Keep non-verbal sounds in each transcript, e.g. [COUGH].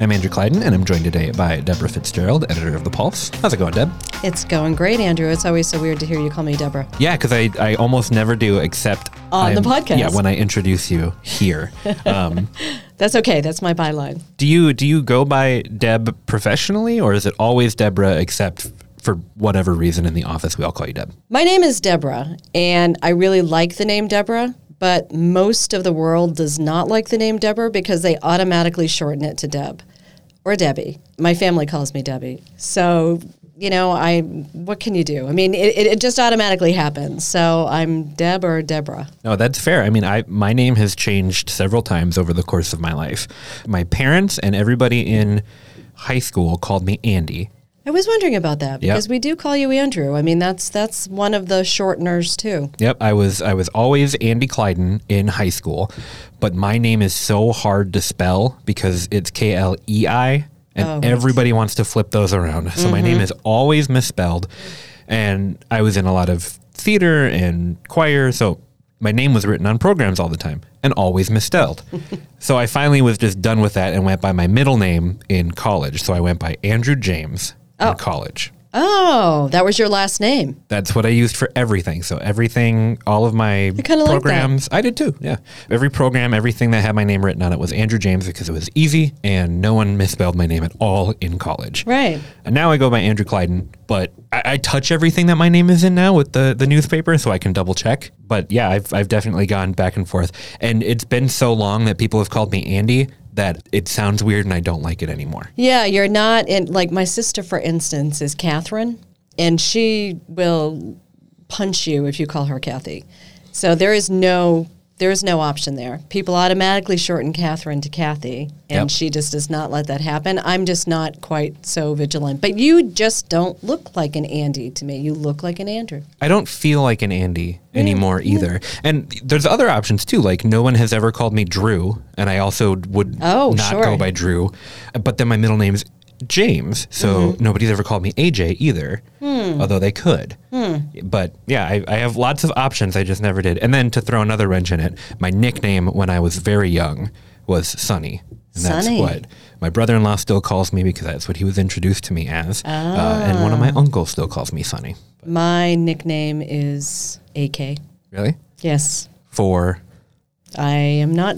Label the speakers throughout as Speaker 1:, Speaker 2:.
Speaker 1: I'm Andrew Kleidon and I'm joined today by Deborah Fitzgerald, editor of The Pulse. How's it going, Deb?
Speaker 2: It's going great, Andrew. It's always so weird to hear you call me Deborah.
Speaker 1: Yeah, because I, I almost never do except
Speaker 2: On the
Speaker 1: I'm-
Speaker 2: podcast.
Speaker 1: Yeah, when I introduce you here. [LAUGHS] Um,
Speaker 2: That's okay. That's my byline.
Speaker 1: do you do you go by Deb professionally, or is it always Deborah except for whatever reason in the office we all call you Deb?
Speaker 2: My name is Deborah, and I really like the name Deborah, but most of the world does not like the name Deborah because they automatically shorten it to Deb or Debbie. My family calls me Debbie. So, you know, I what can you do? I mean, it, it, just automatically happens. So I'm Deb or Deborah.
Speaker 1: No, that's fair. I mean, I my name has changed several times over the course of my life. My parents and everybody in high school called me Andy.
Speaker 2: I was wondering about that
Speaker 1: Yep.
Speaker 2: because we do call you Andrew. I mean, that's that's one of the shorteners too.
Speaker 1: Yep, I was I was always Andy Kleidon in high school, but my name is so hard to spell because it's K L E I, and
Speaker 2: Oh,
Speaker 1: everybody wants to flip those around. So my name mm-hmm. is always misspelled, and I was in a lot of theater and choir, so my name was written on programs all the time and always misspelled. [LAUGHS] so I finally was just done with that and went by my middle name in college. So I went by Andrew James in oh. college.
Speaker 2: Oh, that was your last name.
Speaker 1: That's what I used for everything. So everything, all of my
Speaker 2: kinda like
Speaker 1: programs, I did too. Yeah, every program, everything that had my name written on it was Andrew James because it was easy and no one misspelled my name at all in college.
Speaker 2: Right.
Speaker 1: And now I go by Andrew Kleidon, but I, I touch everything that my name is in now with the, the newspaper so I can double check. But yeah, I've, I've definitely gone back and forth. And it's been so long that people have called me Andy that it sounds weird and I don't like it anymore.
Speaker 2: Yeah, you're not in like my sister, for instance, is Catherine, and she will punch you if you call her Kathy. So there is no there is no option there. People automatically shorten Catherine to Kathy, and
Speaker 1: Yep.
Speaker 2: she just does not let that happen. I'm just not quite so vigilant. But you just don't look like an Andy to me. You look like an Andrew.
Speaker 1: I don't feel like an Andy anymore either. And there's other options too. Like no one has ever called me Drew, and I also would
Speaker 2: Oh,
Speaker 1: not
Speaker 2: sure.
Speaker 1: go by Drew. But then my middle name's James, so
Speaker 2: Mm-hmm.
Speaker 1: nobody's ever called me AJ either,
Speaker 2: Hmm.
Speaker 1: although they could. But yeah, I, I have lots of options. I just never did. And then to throw another wrench in it, my nickname when I was very young was Sonny. And that's
Speaker 2: Sonny.
Speaker 1: what my brother-in-law still calls me because that's what he was introduced to me as. Uh, and one of my uncles still calls me Sonny.
Speaker 2: My nickname is AK.
Speaker 1: Really?
Speaker 2: Yes,
Speaker 1: For
Speaker 2: I am not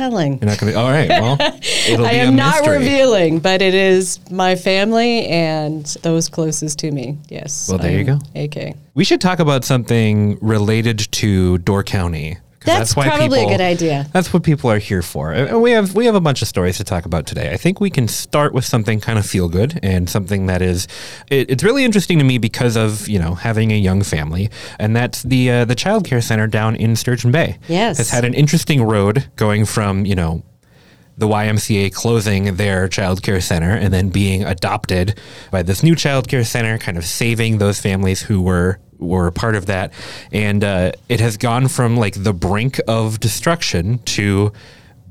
Speaker 2: telling.
Speaker 1: You're not gonna. All right. Well, [LAUGHS]
Speaker 2: I
Speaker 1: be a
Speaker 2: am not
Speaker 1: mystery.
Speaker 2: revealing, but it is my family and those closest to me. Yes.
Speaker 1: Well, there
Speaker 2: I
Speaker 1: you go.
Speaker 2: AK.
Speaker 1: We should talk about something related to Door County. 'Cause
Speaker 2: That's probably a good idea.
Speaker 1: That's what people are here for. And we have we have a bunch of stories to talk about today. I think we can start with something kind of feel good and something that is it, it's really interesting to me because of you know having a young family, and that's the uh, the child care center down in Sturgeon Bay.
Speaker 2: Yes.
Speaker 1: has had an interesting road going from you know the YMCA closing their child care center and then being adopted by this new child care center, kind of saving those families who were were a part of that. And uh, it has gone from like the brink of destruction to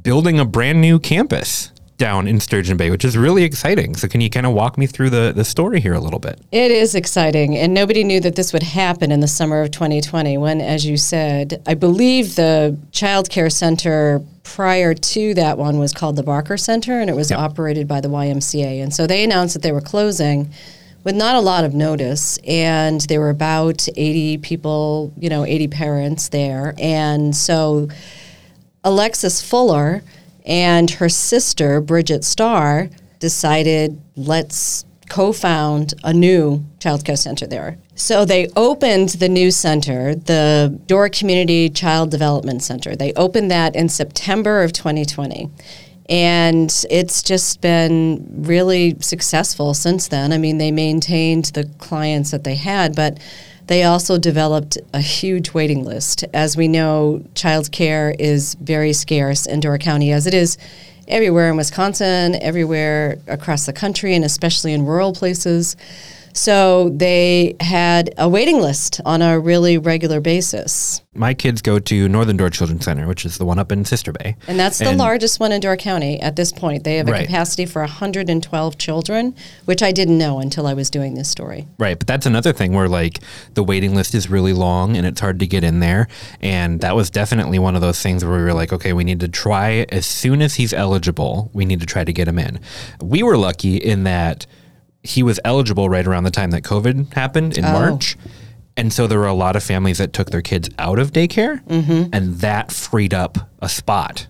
Speaker 1: building a brand new campus down in Sturgeon Bay, which is really exciting. So can you kind of walk me through the, the story here a little bit?
Speaker 2: It is exciting, and nobody knew that this would happen in the summer of 2020 when, as you said, I believe the child care center prior to that one was called the Barker Center, and it was
Speaker 1: Yep.
Speaker 2: operated by the YMCA. And so they announced that they were closing with not a lot of notice, and there were about 80 people, you know, 80 parents there. And so Alexis Fuller and her sister, Bridget Starr, decided let's co found a new child care center there. So they opened the new center, the Door Community Child Development Center. They opened that in September of 2020. And it's just been really successful since then. I mean, they maintained the clients that they had, but they also developed a huge waiting list. As we know, child care is very scarce in Door County, as it is everywhere in Wisconsin, everywhere across the country, and especially in rural places. So they had a waiting list on a really regular basis.
Speaker 1: My kids go to Northern Door Children's Center, which is the one up in Sister Bay.
Speaker 2: And that's the
Speaker 1: And-
Speaker 2: largest one in Door County at this point. They have a
Speaker 1: Right.
Speaker 2: capacity for 112 children, which I didn't know until I was doing this story.
Speaker 1: Right, but that's another thing where like the waiting list is really long and it's hard to get in there. And that was definitely one of those things where we were like, okay, we need to try as soon as he's eligible, we need to try to get him in. We were lucky in that he was eligible right around the time that COVID happened in
Speaker 2: Oh.
Speaker 1: March. And so there were a lot of families that took their kids out of daycare, mm-hmm. and that freed up a spot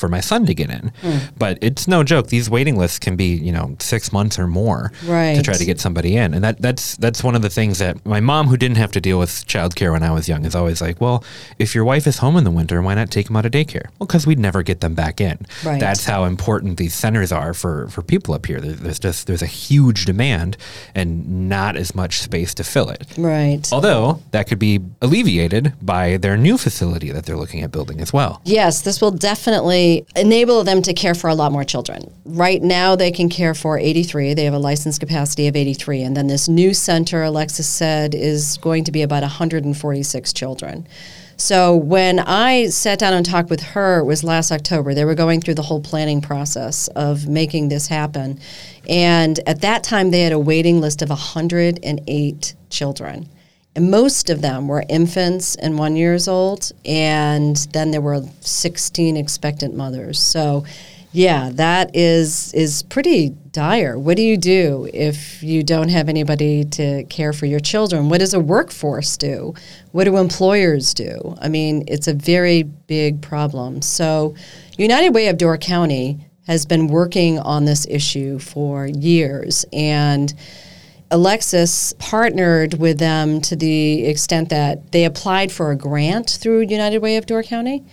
Speaker 1: for my son to get in. Hmm. But it's no joke; these waiting lists can be, you know, six months or more
Speaker 2: right.
Speaker 1: to try to get somebody in. And that that's that's one of the things that my mom, who didn't have to deal with childcare when I was young, is always like, "Well, if your wife is home in the winter, why not take them out of daycare?" Well, because we'd never get them back in.
Speaker 2: Right.
Speaker 1: That's how important these centers are for for people up here. There- There's just there's a huge demand and not as much space to fill it.
Speaker 2: Right.
Speaker 1: Although that could be alleviated by their new facility that they're looking at building as well.
Speaker 2: Yes, this will definitely enable them to care for a lot more children. Right now, they can care for 83. They have a licensed capacity of 83. And then this new center, Alexis said, is going to be about 146 children. So when I sat down and talked with her, it was last October. They were going through the whole planning process of making this happen. And at that time, they had a waiting list of 108 children. And most of them were infants and one years old, and then there were 16 expectant mothers. So, yeah, that is is pretty dire. What do you do if you don't have anybody to care for your children? What does a workforce do? What do employers do? I mean, it's a very big problem. So, United Way of Door County has been working on this issue for years, and Alexis partnered with them to the extent that they applied for a grant through United Way of Door County.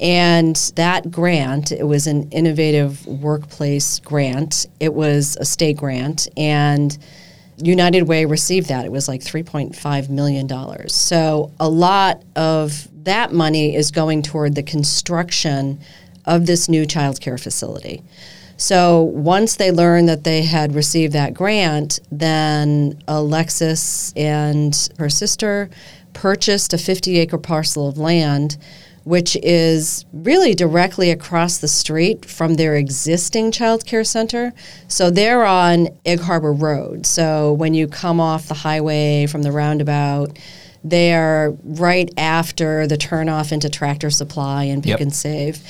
Speaker 2: And that grant, it was an innovative workplace grant. It was a state grant, and United Way received that. It was like $3.5 million. So a lot of that money is going toward the construction of this new child care facility. So once they learned that they had received that grant, then Alexis and her sister purchased a 50 acre parcel of land, which is really directly across the street from their existing child care center. So they're on Egg Harbor Road. So when you come off the highway from the roundabout, they are right after the turnoff into Tractor Supply and Pick
Speaker 1: Yep.
Speaker 2: and Save.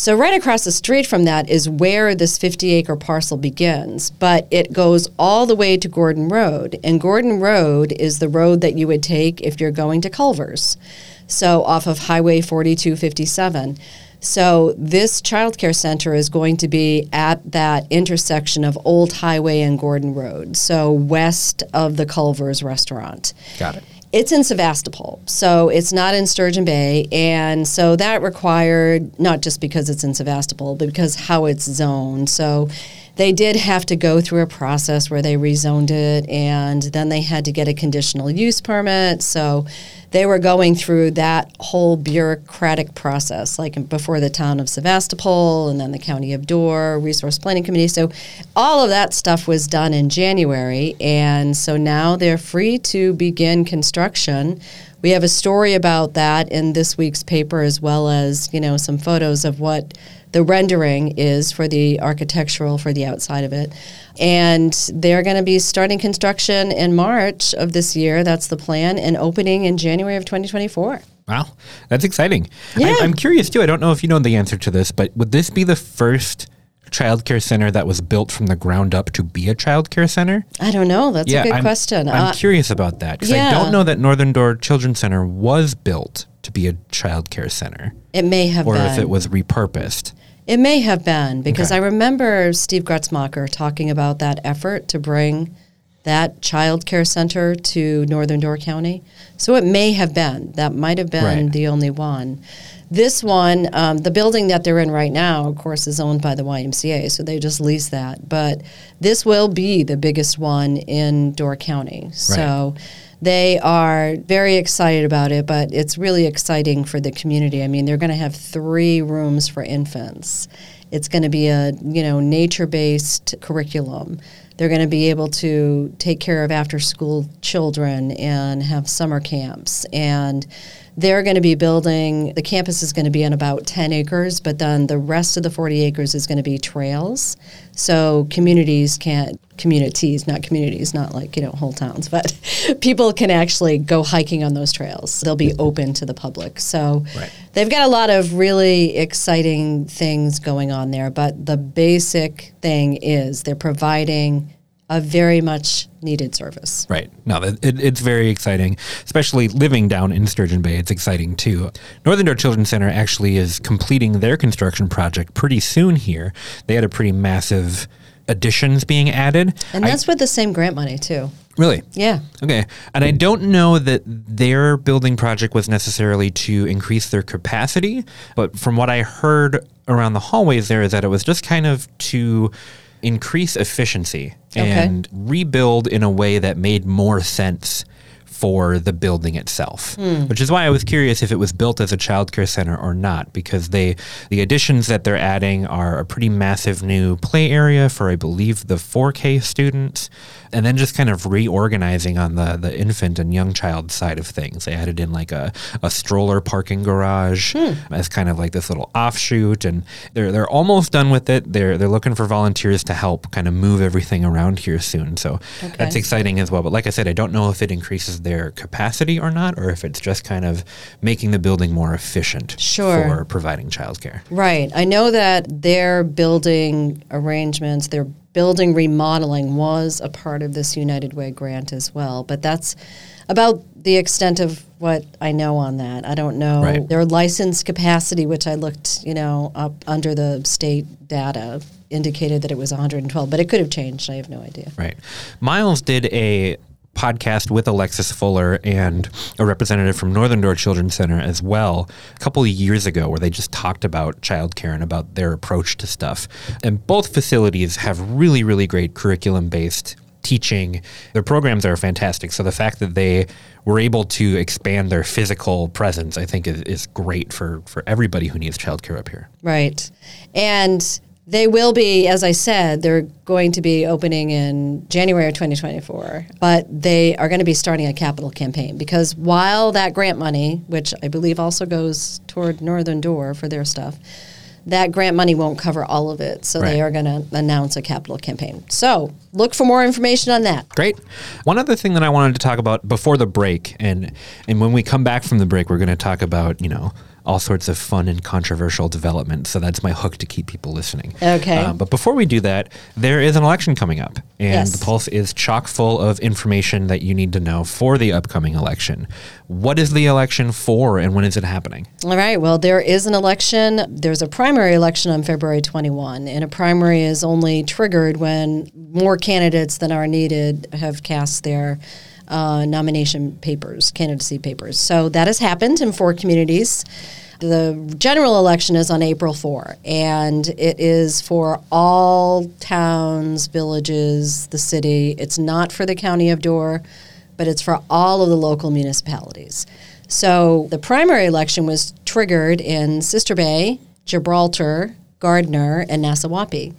Speaker 2: So right across the street from that is where this 50 acre parcel begins, but it goes all the way to Gordon Road. And Gordon Road is the road that you would take if you're going to Culver's. So off of Highway 4257. So this child care center is going to be at that intersection of Old Highway and Gordon Road, so west of the Culver's restaurant.
Speaker 1: Got it.
Speaker 2: It's in Sevastopol, so it's not in Sturgeon Bay, and so that required not just because it's in Sevastopol, but because how it's zoned. So they did have to go through a process where they rezoned it, and then they had to get a conditional use permit. So they were going through that whole bureaucratic process, like before the town of Sevastopol, and then the county of Door Resource Planning Committee. So all of that stuff was done in January, and so now they're free to begin construction. We have a story about that in this week's paper, as well as you know some photos of what the rendering is for the architectural for the outside of it. And they're going to be starting construction in March of this year. That's the plan, and opening in January of 2024.
Speaker 1: Wow, that's exciting.
Speaker 2: Yeah.
Speaker 1: I, I'm curious too. I don't know if you know the answer to this, but would this be the first child care center that was built from the ground up to be a child care center?
Speaker 2: I don't know. That's a good
Speaker 1: I'm,
Speaker 2: question.
Speaker 1: I'm
Speaker 2: Uh,
Speaker 1: curious about that because I don't know that Northern Door Children's Center was built to be a child care center,
Speaker 2: it may have been
Speaker 1: or
Speaker 2: been.
Speaker 1: if it was repurposed.
Speaker 2: It may have been because
Speaker 1: Okay.
Speaker 2: I remember Steve Grutzmacher talking about that effort to bring that child care center to Northern Door County. So it may have been. That might have been
Speaker 1: Right.
Speaker 2: the only one. This one, um, the building that they're in right now, of course, is owned by the YMCA, so they just lease that. But this will be the biggest one in Door County. So they are very excited about it, but it's really exciting for the community. I mean, they're going to have three rooms for infants. It's going to be a you know nature-based curriculum. They're going to be able to take care of after school children and have summer camps. And they're going to be building, the campus is going to be on about 10 acres, but then the rest of the 40 acres is going to be trails. So communities can't, communities, not communities, not like, you know, whole towns, [LAUGHS] but people can actually go hiking on those trails. They'll be open to the public. So
Speaker 1: Right.
Speaker 2: they've got a lot of really exciting things going on there, but the basic thing is they're providing a very much needed service.
Speaker 1: Right. No, it, it's very exciting, especially living down in Sturgeon Bay. It's exciting too. Northern Door Children's Center actually is completing their construction project pretty soon here. They had a pretty massive additions being added.
Speaker 2: And
Speaker 1: I-
Speaker 2: that's with the same grant money, too.
Speaker 1: really.
Speaker 2: Yeah.
Speaker 1: Okay. And I don't know that their building project was necessarily to increase their capacity, but from what I heard around the hallways there is that it was just kind of to increase efficiency
Speaker 2: Okay.
Speaker 1: and rebuild in a way that made more sense for the building itself. Hmm. Which is why I was curious if it was built as a childcare center or not because they the additions that they're adding are a pretty massive new play area for I believe the 4K students and then just kind of reorganizing on the the infant and young child side of things. They added in like a, a stroller parking garage hmm. as kind of like this little offshoot and they're they're almost done with it. They're they're looking for volunteers to help kind of move everything around here soon. So that's exciting as well. But like I said, I don't know if it increases their capacity or not, or if it's just kind of making the building more efficient
Speaker 2: Sure.
Speaker 1: for providing childcare.
Speaker 2: Right. I know that their building arrangements, their building remodeling was a part of this United Way grant as well. But that's about the extent of what I know on that. I don't know
Speaker 1: Right.
Speaker 2: their license capacity, which I looked, you know, up under the state data, indicated that it was 112, but it could have changed. I have no idea.
Speaker 1: Right. Miles did a podcast with Alexis Fuller and a representative from Northern Door Children's Center as well a couple of years ago where they just talked about childcare and about their approach to stuff. And both facilities have really, really great curriculum based teaching. Their programs are fantastic. So the fact that they were able to expand their physical presence, I think, is, is great for, for everybody who needs childcare up here.
Speaker 2: Right. And they will be, as I said, they're going to be opening in January of 2024, but they are going to be starting a capital campaign because while that grant money, which I believe also goes toward Northern Door for their stuff, that grant money won't cover all of it. So they are going to announce a capital campaign. So look for more information on that.
Speaker 1: Great. One other thing that I wanted to talk about before the break, and and when we come back from the break, we're going to talk about you know all sorts of fun and controversial developments. So that's my hook to keep people listening.
Speaker 2: Okay.
Speaker 1: Um, but before we do that, there is an election coming up, and
Speaker 2: Yes.
Speaker 1: the Pulse is chock full of information that you need to know for the upcoming election. What is the election for, and when is it happening?
Speaker 2: All right. Well, there is an election. There's a primary election on February 21, and a primary is only triggered when more candidates than are needed have cast their uh, nomination papers, candidacy papers. So that has happened in four communities. The general election is on April 4, and it is for all towns, villages, the city. It's not for the county of Door, but it's for all of the local municipalities. So the primary election was triggered in Sister Bay, Gibraltar, Gardner, and Nasewaupee.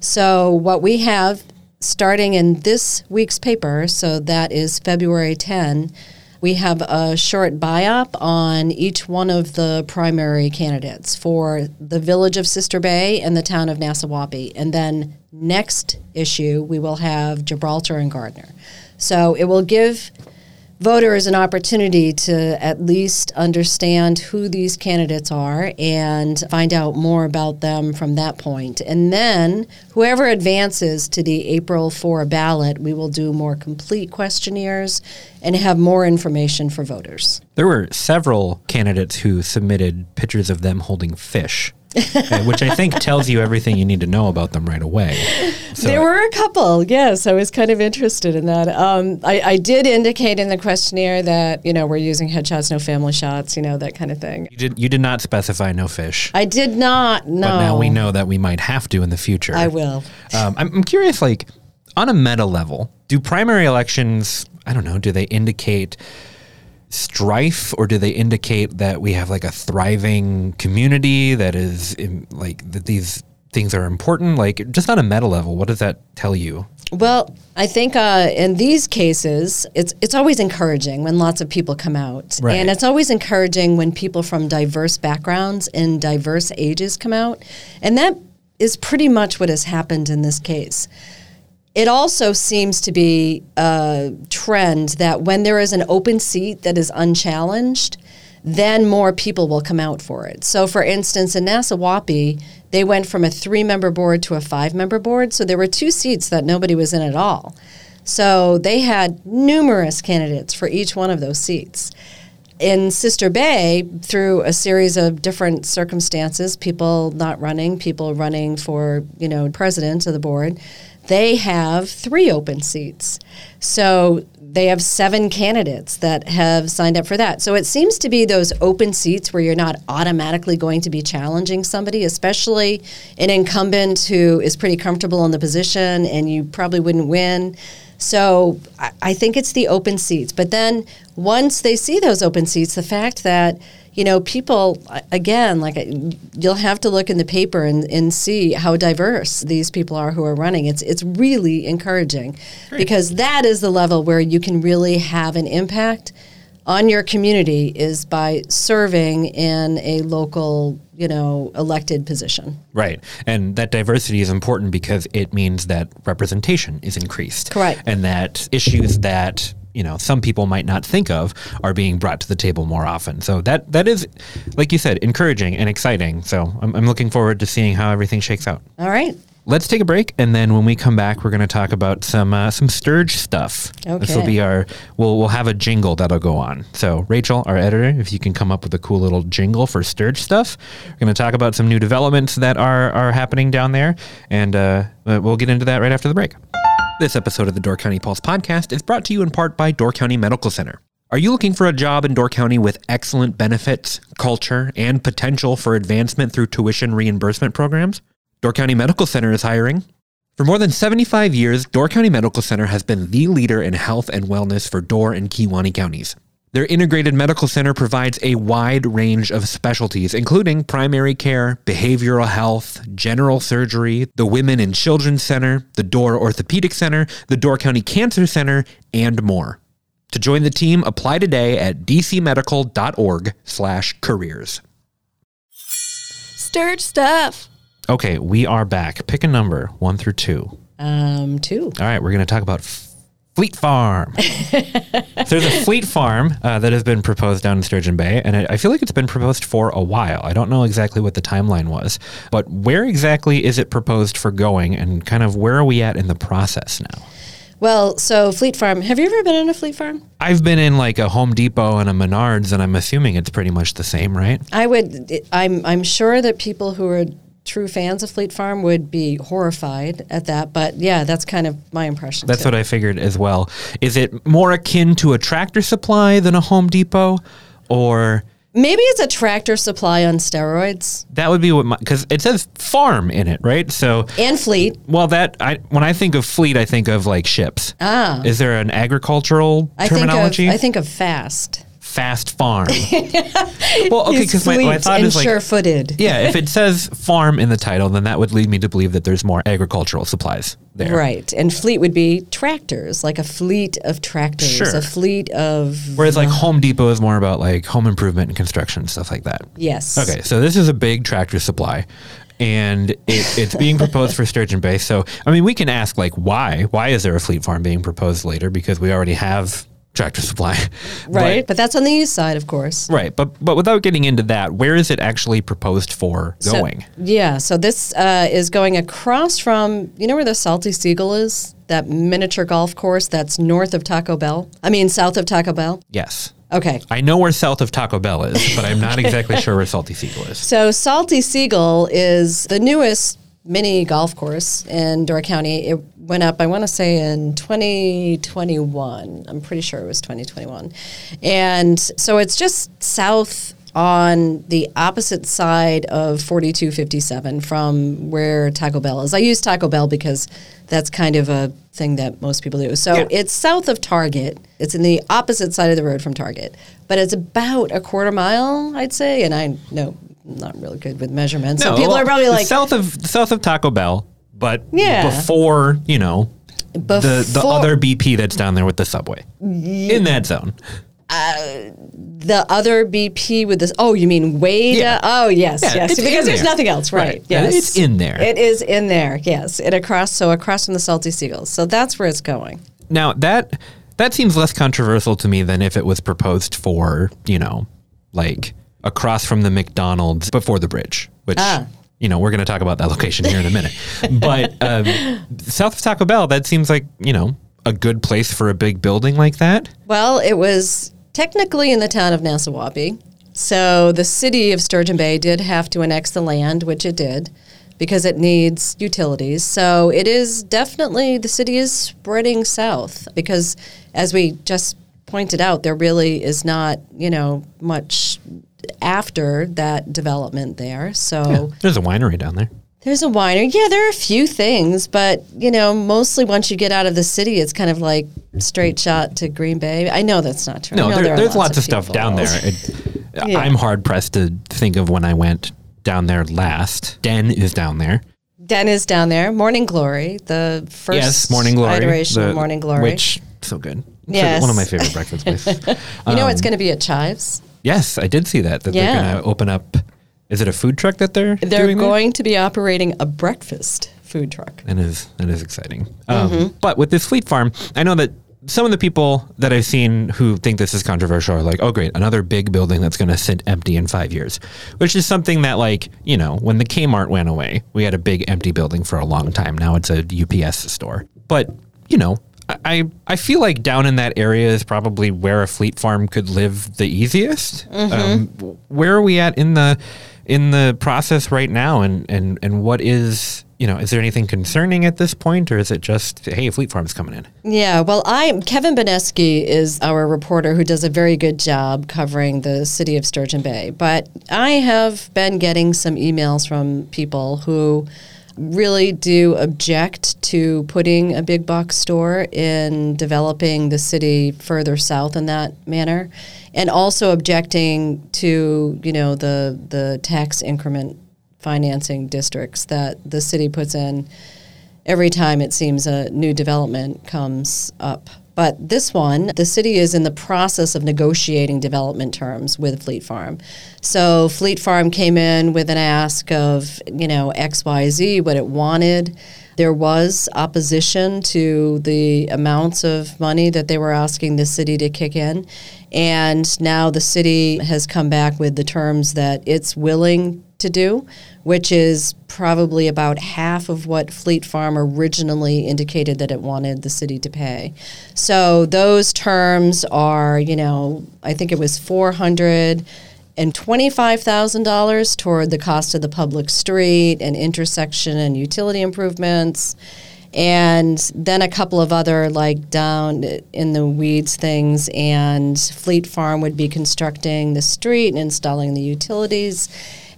Speaker 2: So what we have starting in this week's paper, so that is February 10, we have a short biop on each one of the primary candidates for the village of Sister Bay and the town of Nasewaupee. And then next issue, we will have Gibraltar and Gardner. So it will give voters an opportunity to at least understand who these candidates are and find out more about them from that point. And then whoever advances to the April 4 ballot, we will do more complete questionnaires and have more information for voters.
Speaker 1: There were several candidates who submitted pictures of them holding fish, [LAUGHS] which I think tells you everything you need to know about them right away. So
Speaker 2: there were a couple, yes. I was kind of interested in that. Um, I, I did indicate in the questionnaire that, you know, we're using headshots, no family shots, you know, that kind of thing.
Speaker 1: you did you did not specify no fish,
Speaker 2: I did not know.
Speaker 1: but now we know that we might have to in the future.
Speaker 2: I will.
Speaker 1: Um, I'm, I'm curious, like on a meta level, do primary elections? I don't know. Do they indicate strife, or do they indicate that we have like a thriving community that is in, like that these things are important? Like just on a meta level, what does that tell you?
Speaker 2: Well, I think uh, in these cases, it's it's always encouraging when lots of people come out,
Speaker 1: Right.
Speaker 2: and it's always encouraging when people from diverse backgrounds and diverse ages come out, and that is pretty much what has happened in this case. It also seems to be a trend that when there is an open seat that is unchallenged, then more people will come out for it. So, for instance, in Nasewaupee, they went from a three member board to a five member board. So, there were two seats that nobody was in at all. So, they had numerous candidates for each one of those seats. In Sister Bay, through a series of different circumstances, people not running, people running for, you know, president of the board, they have three open seats. So they have seven candidates that have signed up for that. So it seems to be those open seats where you're not automatically going to be challenging somebody, especially an incumbent who is pretty comfortable in the position and you probably wouldn't win. So I, I think it's the open seats. But then once they see those open seats, the fact that you know, people, again, like you'll have to look in the paper and, and see how diverse these people are who are running. It's, it's really encouraging because that is the level where you can really have an impact on your community is by serving in a local, you know, elected position.
Speaker 1: Right. And that diversity is important because it means that representation is increased.
Speaker 2: Correct.
Speaker 1: And that issues that, you know, some people might not think of are being brought to the table more often. So that that is, like you said, encouraging and exciting. So I'm, I'm looking forward to seeing how everything shakes out.
Speaker 2: All right.
Speaker 1: Let's take a break, and then when we come back, we're going to talk about some uh, some Sturge stuff. Okay. This will be our. We'll we'll have a jingle that'll go on. So Rachel, our editor, if you can come up with a cool little jingle for Sturge stuff, we're going to talk about some new developments that are are happening down there, and uh, uh, we'll get into that right after the break. This episode of the Door County Pulse podcast is brought to you in part by Door County Medical Center. Are you looking for a job in Door County with excellent benefits, culture, and potential for advancement through tuition reimbursement programs? Door County Medical Center is hiring. For more than 75 years, Door County Medical Center has been the leader in health and wellness for Door and Kewaunee counties. Their integrated medical center provides a wide range of specialties, including primary care, behavioral health, general surgery, the Women and Children's Center, the Door Orthopedic Center, the Door County Cancer Center, and more. To join the team, apply today at dcmedical.org/careers.
Speaker 3: Sturge stuff.
Speaker 1: Okay, we are back. Pick a number, one through two.
Speaker 2: Um, two.
Speaker 1: All right, we're going to talk about F- Fleet Farm. so [LAUGHS] there's a Fleet Farm uh, that has been proposed down in Sturgeon Bay, and I I feel like it's been proposed for a while. I don't know exactly what the timeline was, but where exactly is it proposed for going, and kind of where are we at in the process now?
Speaker 2: Well, so Fleet Farm. Have you ever been in a Fleet Farm?
Speaker 1: I've been in like a Home Depot and a Menards, and I'm assuming it's pretty much the same, right?
Speaker 2: I would. I'm. I'm sure that people who are true fans of Fleet Farm would be horrified at that. But yeah, that's kind of my impression.
Speaker 1: That's
Speaker 2: too.
Speaker 1: what I figured as well. Is it more akin to a tractor supply than a Home Depot, or
Speaker 2: Maybe it's a tractor supply on steroids
Speaker 1: that would be what my because it says farm in it, right? So
Speaker 2: and Fleet.
Speaker 1: Well, that I when I think of fleet, I think of like ships.
Speaker 2: Ah.
Speaker 1: Is there an agricultural
Speaker 2: I
Speaker 1: terminology?
Speaker 2: think of. I think of fast.
Speaker 1: Fast farm. [LAUGHS] well, okay, because my, my thought
Speaker 2: and
Speaker 1: is like,
Speaker 2: sure-footed.
Speaker 1: yeah, if it says farm in the title, then that would lead me to believe that there's more agricultural supplies there.
Speaker 2: Right, and fleet would be tractors, like a fleet of tractors,
Speaker 1: Sure.
Speaker 2: a fleet of
Speaker 1: Whereas like Home Depot is more about like home improvement and construction and stuff like that.
Speaker 2: yes.
Speaker 1: Okay, so this is a big tractor supply, and it, it's being proposed for Sturgeon Bay. So, I mean, we can ask like why? Why is there a fleet farm being proposed later? Because we already have tractor supply, [LAUGHS]
Speaker 2: Right,
Speaker 1: But-
Speaker 2: but that's on the east side, of course.
Speaker 1: right, but but without getting into that, where is it actually proposed for
Speaker 2: So-
Speaker 1: going?
Speaker 2: yeah, so this uh, is going across from, you know where the Salty Seagull is? That miniature golf course that's north of Taco Bell? I mean, south of Taco Bell?
Speaker 1: yes,
Speaker 2: Okay.
Speaker 1: I know where south of Taco Bell is, but I'm not [LAUGHS] exactly sure where Salty Seagull is.
Speaker 2: So Salty Seagull is the newest mini golf course in Door County. It went up, I want to say, in 2021. I'm pretty sure it was 2021. And so it's just south on the opposite side of 4257 from where Taco Bell is. I use Taco Bell because that's kind of a thing that most people do. So
Speaker 1: Yeah.
Speaker 2: it's south of Target. It's in the opposite side of the road from Target, but it's about a quarter mile, I'd say. And I know I'm not really good with measurements. so people
Speaker 1: well,
Speaker 2: are probably like,
Speaker 1: south of south of Taco Bell, but
Speaker 2: Yeah.
Speaker 1: before you know the the other BP that's down there with the subway in that zone.
Speaker 2: the other BP with this. Oh, you mean way
Speaker 1: Yeah.
Speaker 2: Oh, yes,
Speaker 1: Yeah,
Speaker 2: yes. Because there's
Speaker 1: there.
Speaker 2: nothing else, right?
Speaker 1: Right. Yeah,
Speaker 2: Yes,
Speaker 1: it's in there.
Speaker 2: It is in there. Yes, it across. So across from the Salty Seagulls. So that's where it's going.
Speaker 1: Now that that seems less controversial to me than if it was proposed for you know like across from the McDonald's before the bridge, which.
Speaker 2: Ah.
Speaker 1: You know, we're going to talk about that location here in a minute. [LAUGHS] but um, south of Taco Bell, that seems like, you know, a good place for a big building like that.
Speaker 2: Well, it was technically in the town of Nasewaupee. So the city of Sturgeon Bay did have to annex the land, which it did, because it needs utilities. So it is definitely, the city is spreading south because, as we just pointed out, there really is not, you know, much after that development there. So.
Speaker 1: There's a winery down there.
Speaker 2: There's a winery. Yeah, there are a few things, but you know, mostly once you get out of the city, it's kind of like straight shot to Green Bay. I know that's not true.
Speaker 1: No, there,
Speaker 2: are
Speaker 1: there's lots of stuff
Speaker 2: people.
Speaker 1: down there. [LAUGHS] It,
Speaker 2: Yeah.
Speaker 1: I'm hard pressed to think of when I went down there last. Den is down there.
Speaker 2: Den is down there. Morning Glory, the first
Speaker 1: yes, Morning Glory.
Speaker 2: iteration
Speaker 1: the-
Speaker 2: of Morning Glory.
Speaker 1: Which, so good.
Speaker 2: Yes.
Speaker 1: one of my favorite breakfast places. [LAUGHS]
Speaker 2: you know, it's
Speaker 1: um,
Speaker 2: going to be at Chives.
Speaker 1: yes, I did see that. That
Speaker 2: Yeah.
Speaker 1: they're going to open up. Is it a food truck that they're
Speaker 2: They're
Speaker 1: doing there?
Speaker 2: going to be operating a breakfast food truck.
Speaker 1: That is that is exciting. Um,
Speaker 2: Mm-hmm.
Speaker 1: But with this Fleet Farm, I know that some of the people that I've seen who think this is controversial are like, "Oh, great, another big building that's going to sit empty in five years," which is something that, like, you know, when the Kmart went away, we had a big empty building for a long time. Now it's a UPS store, but you know. I, I feel like down in that area is probably where a fleet farm could live the easiest. Um, where are we at in the in the process right now, and, and, and what is you know, is there anything concerning at this point, or is it just hey, Fleet Farm's coming in?
Speaker 2: Yeah, well, I Kevin Boneske is our reporter who does a very good job covering the city of Sturgeon Bay. But I have been getting some emails from people who really do object to putting a big box store in developing the city further south in that manner, and also objecting to you know the the tax increment financing districts that the city puts in every time it seems a new development comes up. But this one, the city is in the process of negotiating development terms with Fleet Farm. So Fleet Farm came in with an ask of, you know, XYZ, what it wanted. There was opposition to the amounts of money that they were asking the city to kick in. And now the city has come back with the terms that it's willing to do, which is probably about half of what Fleet Farm originally indicated that it wanted the city to pay. So those terms are, you know, I think it was four hundred and twenty-five thousand dollars toward the cost of the public street and intersection and utility improvements. And then a couple of other like down in the weeds things, and Fleet Farm would be constructing the street and installing the utilities.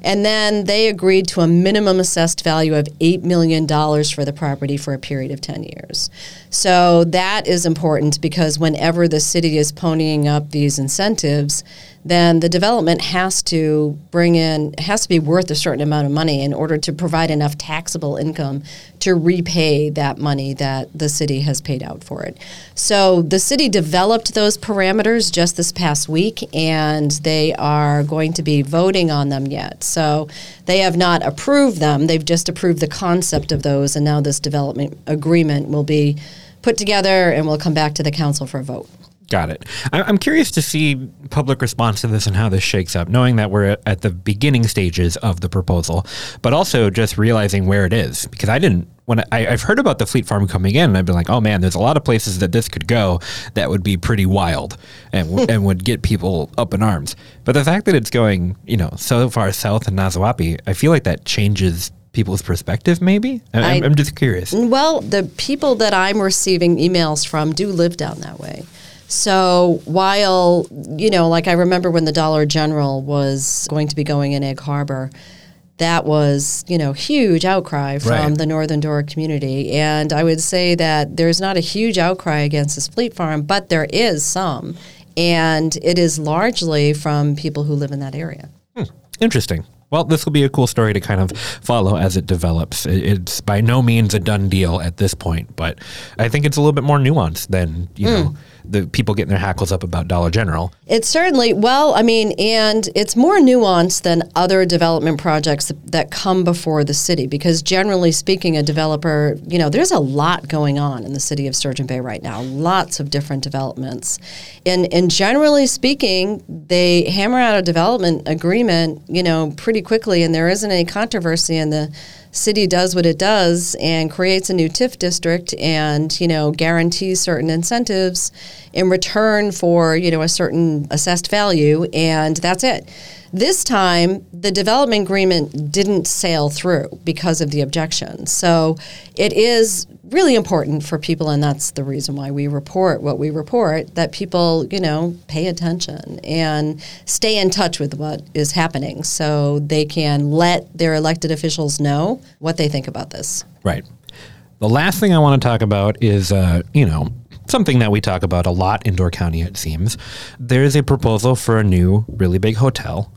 Speaker 2: And then they agreed to a minimum assessed value of $8 million for the property for a period of 10 years. So that is important because whenever the city is ponying up these incentives, then the development has to bring in, has to be worth a certain amount of money in order to provide enough taxable income to repay that money that the city has paid out for it. So the city developed those parameters just this past week, and they are going to be voting on them yet. So they have not approved them, they've just approved the concept of those, and now this development agreement will be put together and will come back to the council for a vote.
Speaker 1: Got it. I'm curious to see public response to this and how this shakes up, knowing that we're at- at the beginning stages of the proposal, but also just realizing where it is. Because I didn't, when I, I've heard about the Fleet Farm coming in, and I've been like, oh man, there's a lot of places that this could go that would be pretty wild and, [LAUGHS] and would get people up in arms. But the fact that it's going, you know, so far south in Nasewaupee, I feel like that changes people's perspective, maybe? I'm,
Speaker 2: I-
Speaker 1: I'm just curious.
Speaker 2: Well, the people that I'm receiving emails from do live down that way. So while, you know, like I remember when the Dollar General was going to be going in Egg Harbor, that was, you know, huge outcry from
Speaker 1: Right.
Speaker 2: the Northern Door community. And I would say that there's not a huge outcry against this fleet farm, but there is some. And it is largely from people who live in that area. Hmm.
Speaker 1: Interesting. Well, this will be a cool story to kind of follow as it develops. It's by no means a done deal at this point, but I think it's a little bit more nuanced than, you hmm. know, the people getting their hackles up about Dollar General.
Speaker 2: It's certainly, well, I mean, and it's more nuanced than other development projects that, come before the city because generally speaking, a developer, you know, there's a lot going on in the city of Sturgeon Bay right now, lots of different developments. And, and generally speaking, they hammer out a development agreement, you know, pretty quickly and there isn't any controversy and the city does what it does and creates a new TIF district and, you know, guarantees certain incentives in return for, you know, a certain assessed value and that's it. This time, the development agreement didn't sail through because of the objections. So it is really important for people, and that's the reason why we report what we report, that people, you know, pay attention and stay in touch with what is happening so they can let their elected officials know what they think about this.
Speaker 1: Right. The last thing I want to talk about is, uh, you know, something that we talk about a lot in Door County, it seems. There's a proposal for a new, really big hotel.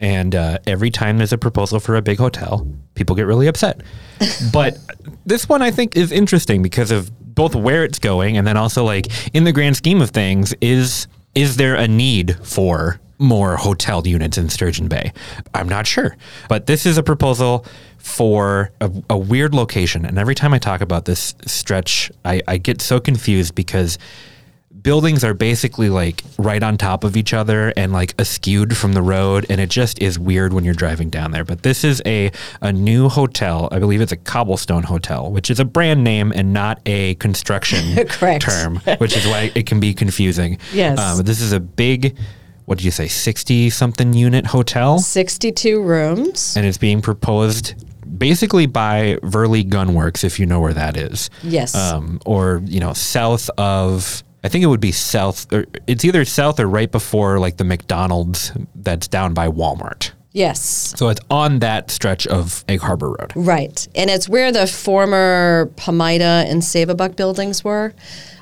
Speaker 1: And uh, every time there's a proposal for a big hotel, people get really upset. [LAUGHS] but this one I think is interesting because of both where it's going and then also like in the grand scheme of things, is is there a need for more hotel units in Sturgeon Bay? I'm not sure. But this is a proposal for a, a weird location. And every time I talk about this stretch, I, I get so confused because buildings are basically like right on top of each other and like askewed from the road and it just is weird when you're driving down there but this is a a new hotel i believe it's a cobblestone hotel which is a brand name and not a construction [LAUGHS] term which is why it can be confusing
Speaker 2: Yes.
Speaker 1: um, this is a big what did you say 60 something unit hotel
Speaker 2: 62 rooms.
Speaker 1: and it's being proposed basically by Verley Gunworks, if you know where that is.
Speaker 2: Yes.
Speaker 1: Um, or you know, south of. I think it would be south. Or it's either south or right before like the McDonald's that's down by Walmart.
Speaker 2: Yes.
Speaker 1: So it's on that stretch of Egg Harbor Road.
Speaker 2: Right. And it's where the former Pamida and Save-A-Buck buildings were.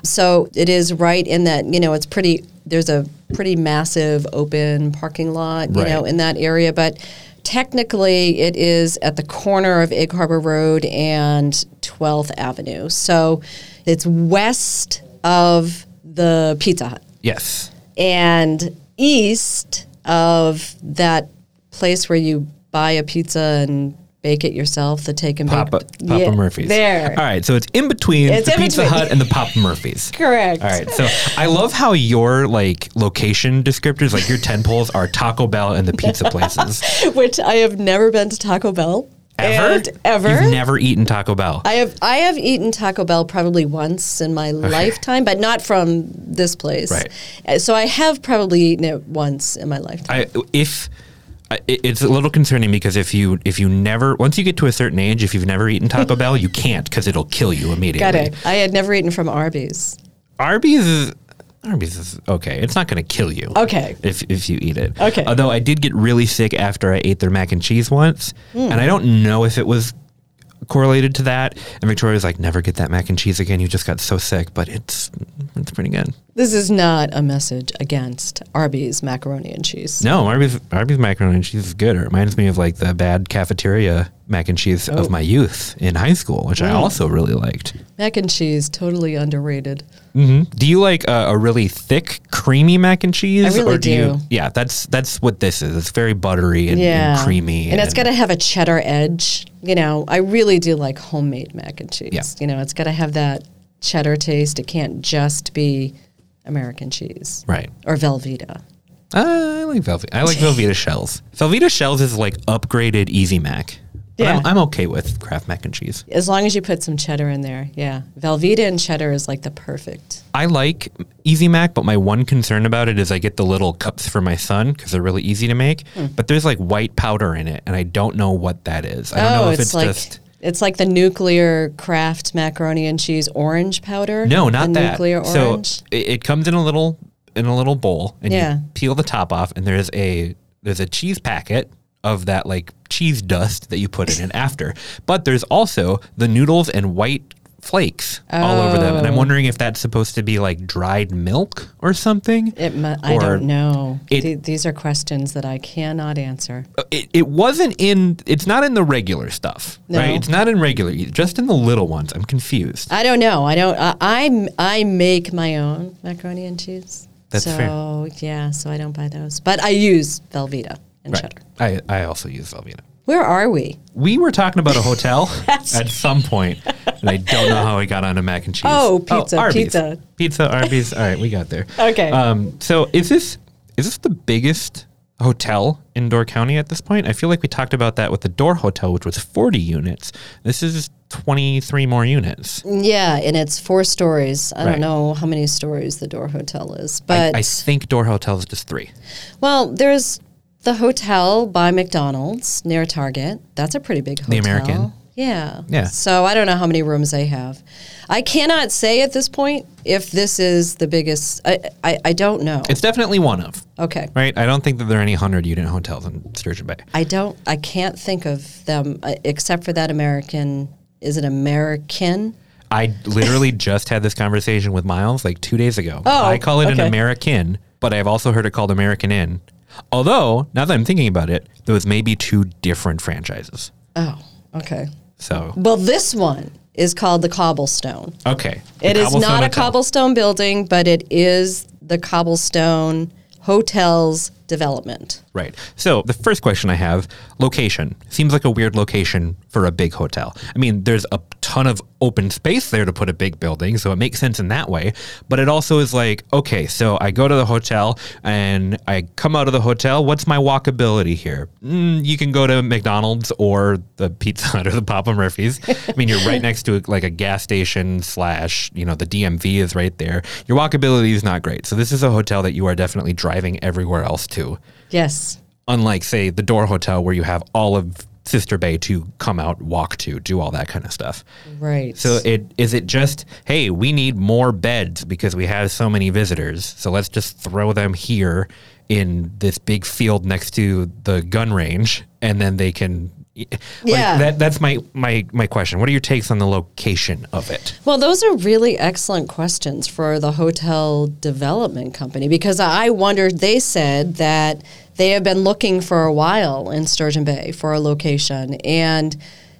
Speaker 2: So it is right in that, you know, it's pretty, there's a pretty massive open parking lot, you
Speaker 1: Right.
Speaker 2: know, in that area. But technically, it is at the corner of Egg Harbor Road and 12th Avenue. So it's west of the Pizza Hut
Speaker 1: Yes.
Speaker 2: and east of that place where you buy a pizza and bake it yourself, the take and
Speaker 1: Papa,
Speaker 2: bake.
Speaker 1: Papa
Speaker 2: Yeah,
Speaker 1: Murphy's.
Speaker 2: There.
Speaker 1: All right. So it's in between
Speaker 2: It's
Speaker 1: the
Speaker 2: in
Speaker 1: Pizza
Speaker 2: between.
Speaker 1: Hut and the Papa Murphy's. [LAUGHS]
Speaker 2: Correct.
Speaker 1: All right. So I love how your like location descriptors, like your 10 poles, are Taco Bell and the pizza places. [LAUGHS]
Speaker 2: Which I have never been to Taco Bell.
Speaker 1: Ever?
Speaker 2: And ever.
Speaker 1: You've never eaten Taco Bell.
Speaker 2: I have I have eaten Taco Bell probably once in my lifetime, but not from this place.
Speaker 1: Right.
Speaker 2: So I have probably eaten it once in my lifetime.
Speaker 1: I, if it's a little concerning because if you if you never once you get to a certain age, if you've never eaten Taco Bell, you can't because it'll kill you immediately.
Speaker 2: Got it. I had never eaten from Arby's.
Speaker 1: Arby's is Arby's is okay. It's not going to kill you.
Speaker 2: Okay.
Speaker 1: If if you eat it.
Speaker 2: Okay.
Speaker 1: Although I did get really sick after I ate their mac and cheese once,
Speaker 2: Hmm.
Speaker 1: and I don't know if it was correlated to that. And Victoria was like, "Never get that mac and cheese again. You just got so sick." But it's it's pretty good.
Speaker 2: This is not a message against Arby's macaroni and cheese.
Speaker 1: No, Arby's Arby's macaroni and cheese is good. It reminds me of like the bad cafeteria mac and cheese
Speaker 2: Oh.
Speaker 1: of my youth in high school, which I also really liked.
Speaker 2: Mac and cheese, totally underrated.
Speaker 1: hmm Do you like a, a really thick, creamy mac and cheese,
Speaker 2: really
Speaker 1: or do, you? Yeah, that's that's what this is. It's very buttery and, and creamy,
Speaker 2: And, it's got to have a cheddar edge. You know, I really do like homemade mac and cheese.
Speaker 1: Yeah.
Speaker 2: You know, it's got to have that cheddar taste. It can't just be American cheese
Speaker 1: right.
Speaker 2: or Velveeta.
Speaker 1: Uh, I like Velveeta. I like Velveeta shells. [LAUGHS] Velveeta shells is like upgraded Easy Mac. But
Speaker 2: Yeah.
Speaker 1: I'm, I'm okay with Kraft mac and cheese.
Speaker 2: As long as you put some cheddar in there. Yeah. Velveeta and cheddar is like the perfect.
Speaker 1: I like Easy Mac, but my one concern about it is I get the little cups for my son because they're really easy to make.
Speaker 2: Hmm.
Speaker 1: But there's like white powder in it, and I don't know what that is. I don't know if it's,
Speaker 2: Oh, like
Speaker 1: just
Speaker 2: it's like the nuclear Kraft macaroni and cheese orange powder.
Speaker 1: no, not
Speaker 2: the
Speaker 1: that.
Speaker 2: Nuclear
Speaker 1: so it, it comes in a little in a little bowl, and
Speaker 2: Yeah.
Speaker 1: you peel the top off, and there's a there's a cheese packet of that like cheese dust that you put in it after. But there's also the noodles and white flakes all over them. And I'm oh. wondering if that's supposed to be like dried milk or something.
Speaker 2: It mu- I don't know.
Speaker 1: it-
Speaker 2: Th- these are questions that I cannot answer.
Speaker 1: Uh, it, it wasn't in, it's not in the regular stuff,
Speaker 2: No.
Speaker 1: right? It's not in regular, just in the little ones. I'm confused.
Speaker 2: I don't know. I don't. I I, I make my own macaroni and cheese.
Speaker 1: That's
Speaker 2: so,
Speaker 1: fair.
Speaker 2: yeah, so I don't buy those, but I use Velveeta and
Speaker 1: Right.
Speaker 2: cheddar.
Speaker 1: I, I also use Velveeta.
Speaker 2: Where are we?
Speaker 1: We were talking about a hotel [LAUGHS] at some point, and I don't know how we got onto mac and cheese.
Speaker 2: Oh, pizza,
Speaker 1: Arby's.
Speaker 2: pizza.
Speaker 1: pizza, Arby's. All right, we got there. [LAUGHS]
Speaker 2: Okay.
Speaker 1: Um, so is this is this the biggest hotel in Door County at this point? I feel like we talked about that with the Door Hotel, which was 40 units. This is 23 more units.
Speaker 2: Yeah, and it's four stories. I
Speaker 1: Right.
Speaker 2: don't know how many stories the Door Hotel is,
Speaker 1: I,
Speaker 2: but
Speaker 1: I think Door Hotel is just three.
Speaker 2: well, there's the hotel by McDonald's near Target. That's a pretty big hotel.
Speaker 1: The American?
Speaker 2: Yeah.
Speaker 1: Yeah.
Speaker 2: So I don't know how many rooms they have. I cannot say at this point if this is the biggest. I I, I don't know.
Speaker 1: It's definitely one of.
Speaker 2: okay.
Speaker 1: Right, I don't think that there are any hundred unit hotels in Sturgeon Bay.
Speaker 2: I don't. I can't think of them uh, except for that American. Is it American?
Speaker 1: I literally [LAUGHS] just had this conversation with Miles like two days ago.
Speaker 2: Oh,
Speaker 1: I call it an. American, but I've also heard it called American Inn. Although, now that I'm thinking about it, those may be two different franchises.
Speaker 2: Oh, okay.
Speaker 1: So,
Speaker 2: Well, this one is called the Cobblestone.
Speaker 1: okay.
Speaker 2: It
Speaker 1: The
Speaker 2: is
Speaker 1: Cobblestone
Speaker 2: not a cobblestone building, but it is the Cobblestone Hotels development.
Speaker 1: Right. So the first question I have location. Seems like a weird location for a big hotel. I mean, there's a ton of open space there to put a big building, so it makes sense in that way. But it also is like, okay, so I go to the hotel and I come out of the hotel. What's my walkability here? Mm, you can go to McDonald's or the Pizza Hut or the Papa Murphy's. I mean, you're right next to like a gas station slash, you know, the DMV is right there. Your walkability is not great. So this is a hotel that you are definitely driving everywhere else to
Speaker 2: Yes.
Speaker 1: unlike say the Door Hotel where you have all of Sister Bay to come out, walk to, do all that kind of stuff.
Speaker 2: Right.
Speaker 1: So it is it just hey, we need more beds because we have so many visitors. So let's just throw them here in this big field next to the gun range and then they can like,
Speaker 2: Yeah.
Speaker 1: that that's my my my question. What are your takes on the location of it?
Speaker 2: Well, those are really excellent questions for the hotel development company because I wondered, they said that they have been looking for a while in Sturgeon Bay for a location. And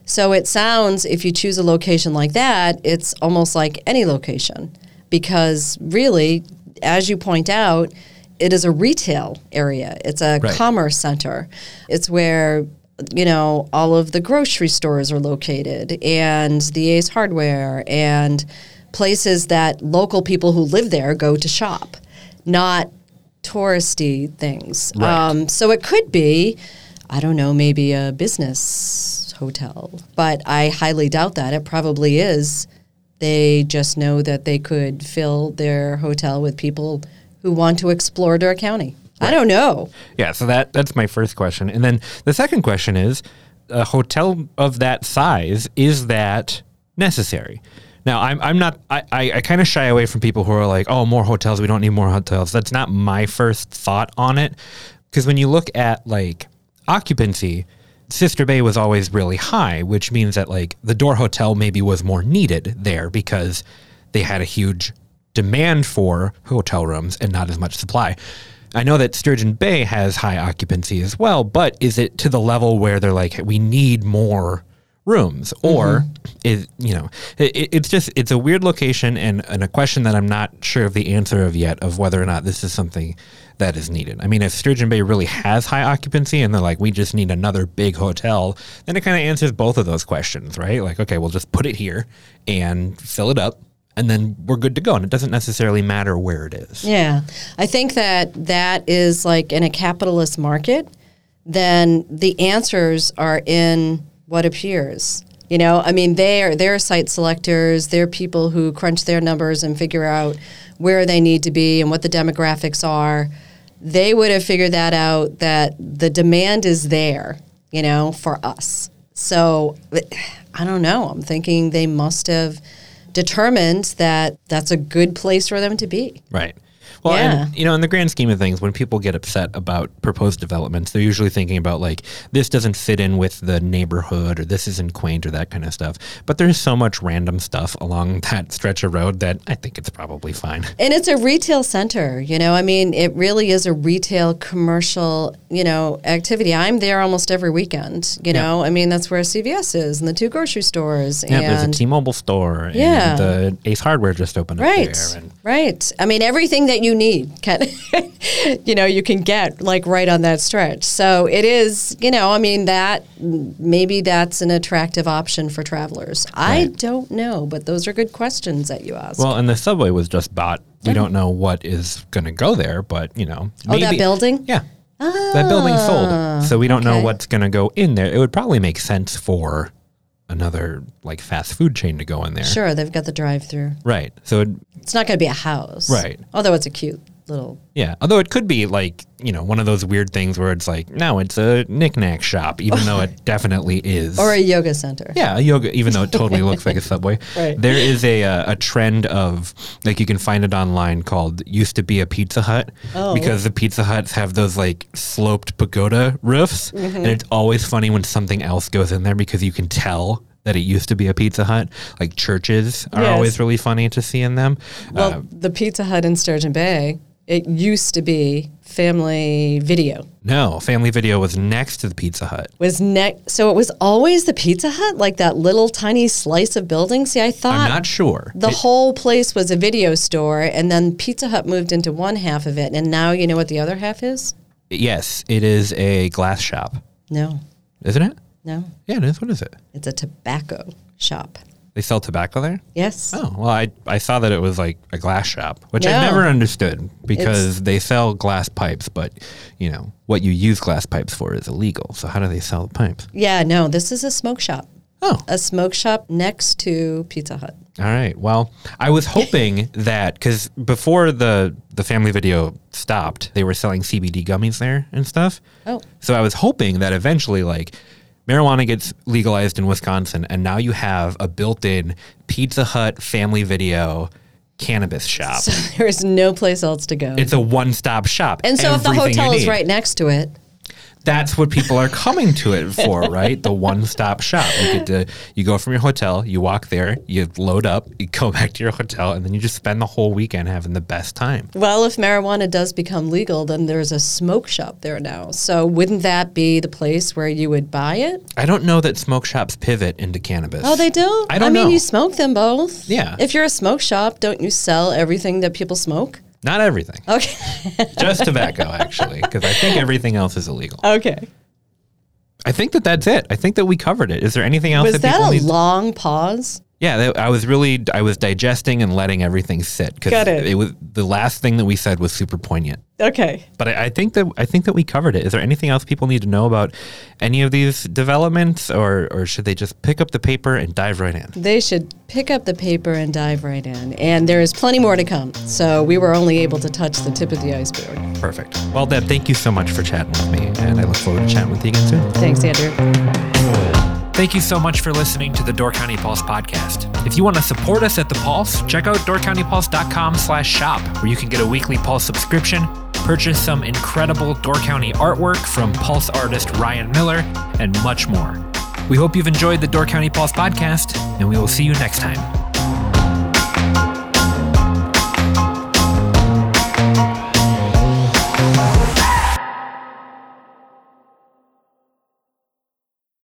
Speaker 2: so it sounds, if you choose a location like that, it's almost like any location because really, as you point out, it is a retail area. It's a
Speaker 1: Right.
Speaker 2: commerce center. It's where you know all of the grocery stores are located and the Ace Hardware and places that local people who live there go to shop, not touristy things.
Speaker 1: Right.
Speaker 2: Um, so it could be, I don't know, maybe a business hotel, but I highly doubt that. It probably is. They just know that they could fill their hotel with people who want to explore Door County. I don't know.
Speaker 1: Yeah, so that that's my first question. And then the second question is a hotel of that size, is that necessary? Now, I'm, I'm not, I, I, I kind of shy away from people who are like, oh, more hotels, we don't need more hotels. That's not my first thought on it. Because when you look at like occupancy, Sister Bay was always really high, which means that like the Door Hotel maybe was more needed there because they had a huge demand for hotel rooms and not as much supply. I know that Sturgeon Bay has high occupancy as well, but is it to the level where they're like, we need more rooms? Or mm-hmm. is, you know, it, it's just, it's a weird location and, and a question that I'm not sure of the answer of yet of whether or not this is something that is needed. I mean, if Sturgeon Bay really has high occupancy and they're like, we just need another big hotel, then it kind of answers both of those questions, right? Like, okay, we'll just put it here and fill it up. And then we're good to go. And it doesn't necessarily matter where it is.
Speaker 2: Yeah. I think that that is like in a capitalist market, then the answers are in what appears. You know, I mean, they're they're site selectors. They're people who crunch their numbers and figure out where they need to be and what the demographics are. They would have figured that out. That the demand is there. You know, for us. So [SIGHS] I don't know. I'm thinking they must have determined that that's a good place for them to be.
Speaker 1: Right. Well,
Speaker 2: Yeah.
Speaker 1: and you know, in the grand scheme of things, when people get upset about proposed developments, they're usually thinking about like this doesn't fit in with the neighborhood or this isn't quaint or that kind of stuff. But there's so much random stuff along [LAUGHS] that stretch of road that I think it's probably fine.
Speaker 2: And it's a retail center, you know. I mean, it really is a retail commercial, you know, activity. I'm there almost every weekend, you
Speaker 1: Yeah.
Speaker 2: know. I mean, that's where CVS is and the two grocery stores
Speaker 1: Yeah, there's a T-Mobile store
Speaker 2: Yeah.
Speaker 1: and the Ace Hardware just opened up
Speaker 2: Right.
Speaker 1: there. And
Speaker 2: Right. I mean, everything that you need, can, [LAUGHS] you know, you can get like right on that stretch. So it is, you know, I mean, that maybe that's an attractive option for travelers. I don't know, but those are good questions that you asked.
Speaker 1: well, and the subway was just bought. We don't know what is going to go there, but you know,
Speaker 2: oh, that building?
Speaker 1: Yeah. that building sold. So we don't know what's going to go in there. It would probably make sense for another like fast food chain to go in there.
Speaker 2: Sure, they've got the drive through.
Speaker 1: Right. So it,
Speaker 2: It's not going to be a house.
Speaker 1: Right.
Speaker 2: Although it's a cute little.
Speaker 1: yeah, although it could be like, you know, one of those weird things where it's like, no, it's a knickknack shop even though it [LAUGHS] definitely is.
Speaker 2: Or a yoga center.
Speaker 1: Yeah, a yoga, even though it totally looks like a [LAUGHS] subway.
Speaker 2: Right.
Speaker 1: There is a uh, a trend of like you can find it online called used to be a Pizza Hut
Speaker 2: Oh.
Speaker 1: because the Pizza Huts have those like sloped pagoda roofs,
Speaker 2: Mm-hmm.
Speaker 1: and it's always funny when something else goes in there because you can tell. That it used to be a Pizza Hut. Like churches are
Speaker 2: Yes.
Speaker 1: always really funny to see in them.
Speaker 2: Well,
Speaker 1: Uh,
Speaker 2: the Pizza Hut in Sturgeon Bay, it used to be Family Video.
Speaker 1: no, Family Video was next to the Pizza Hut.
Speaker 2: Was next, so it was always the Pizza Hut, like that little tiny slice of building. See, I thought
Speaker 1: I'm not sure.
Speaker 2: the
Speaker 1: It-
Speaker 2: whole place was a video store, and then Pizza Hut moved into one half of it, and now you know what the other half is?
Speaker 1: yes, it is a glass shop,
Speaker 2: No,
Speaker 1: isn't it?
Speaker 2: no,
Speaker 1: Yeah, it is. What is it?
Speaker 2: it's a tobacco shop.
Speaker 1: They sell tobacco there.
Speaker 2: Yes.
Speaker 1: Oh, well, I, I saw that it was like a glass shop, which I never understood because they sell glass pipes, but, you know, what you use glass pipes for is illegal. So how do they sell the pipes?
Speaker 2: Yeah, no, this is a smoke shop.
Speaker 1: Oh,
Speaker 2: A smoke shop next to Pizza Hut.
Speaker 1: all right. Well, I was hoping that because before the, the family video stopped, they were selling CBD gummies there and stuff.
Speaker 2: Oh.
Speaker 1: So I was hoping that eventually, like, marijuana gets legalized in Wisconsin, and now you have a built in Pizza Hut family video cannabis shop.
Speaker 2: So [LAUGHS] there is no place else to go.
Speaker 1: It's a one stop shop.
Speaker 2: and so if the hotel is right next to it,
Speaker 1: that's what people are coming to it for, right? The one stop shop. You get to you go from your hotel, you walk there, you load up, you go [LAUGHS] back to your hotel, and then you just spend the whole weekend having the best time.
Speaker 2: well, if marijuana does become legal, then there's a smoke shop there now. So wouldn't that be the place where you would buy it?
Speaker 1: I don't know that smoke shops pivot into cannabis.
Speaker 2: Oh, they do?
Speaker 1: I don't I
Speaker 2: mean,
Speaker 1: know.
Speaker 2: you smoke them both.
Speaker 1: Yeah.
Speaker 2: If you're a smoke shop, don't you sell everything that people smoke?
Speaker 1: Not everything.
Speaker 2: Okay. [LAUGHS]
Speaker 1: Just tobacco, actually, because I think everything else is illegal.
Speaker 2: okay.
Speaker 1: I think that that's it. I think that we covered it. Is there anything else
Speaker 2: Was
Speaker 1: that
Speaker 2: that a
Speaker 1: need?
Speaker 2: long pause?
Speaker 1: Yeah, that, I was really I was digesting and letting everything sit because
Speaker 2: Got it.
Speaker 1: it was the last thing that we said was super poignant.
Speaker 2: Okay.
Speaker 1: But I, I think that I think that we covered it. Is there anything else people need to know about any of these developments, or or should they just pick up the paper and dive right in?
Speaker 2: They should pick up the paper and dive right in. And there is plenty more to come. So we were only able to touch the tip of the iceberg.
Speaker 1: Perfect. Well, Deb, thank you so much for chatting with me, and I look forward to chatting with you again soon.
Speaker 2: Thanks, Andrew.
Speaker 1: Thank you so much for listening to the Door County Pulse podcast. If you want to support us at the Pulse, check out doorcountypulse.com slash shop, where you can get a weekly Pulse subscription, purchase some incredible Door County artwork from Pulse artist Ryan Miller, and much more. We hope you've enjoyed the Door County Pulse podcast, and we will see you next time.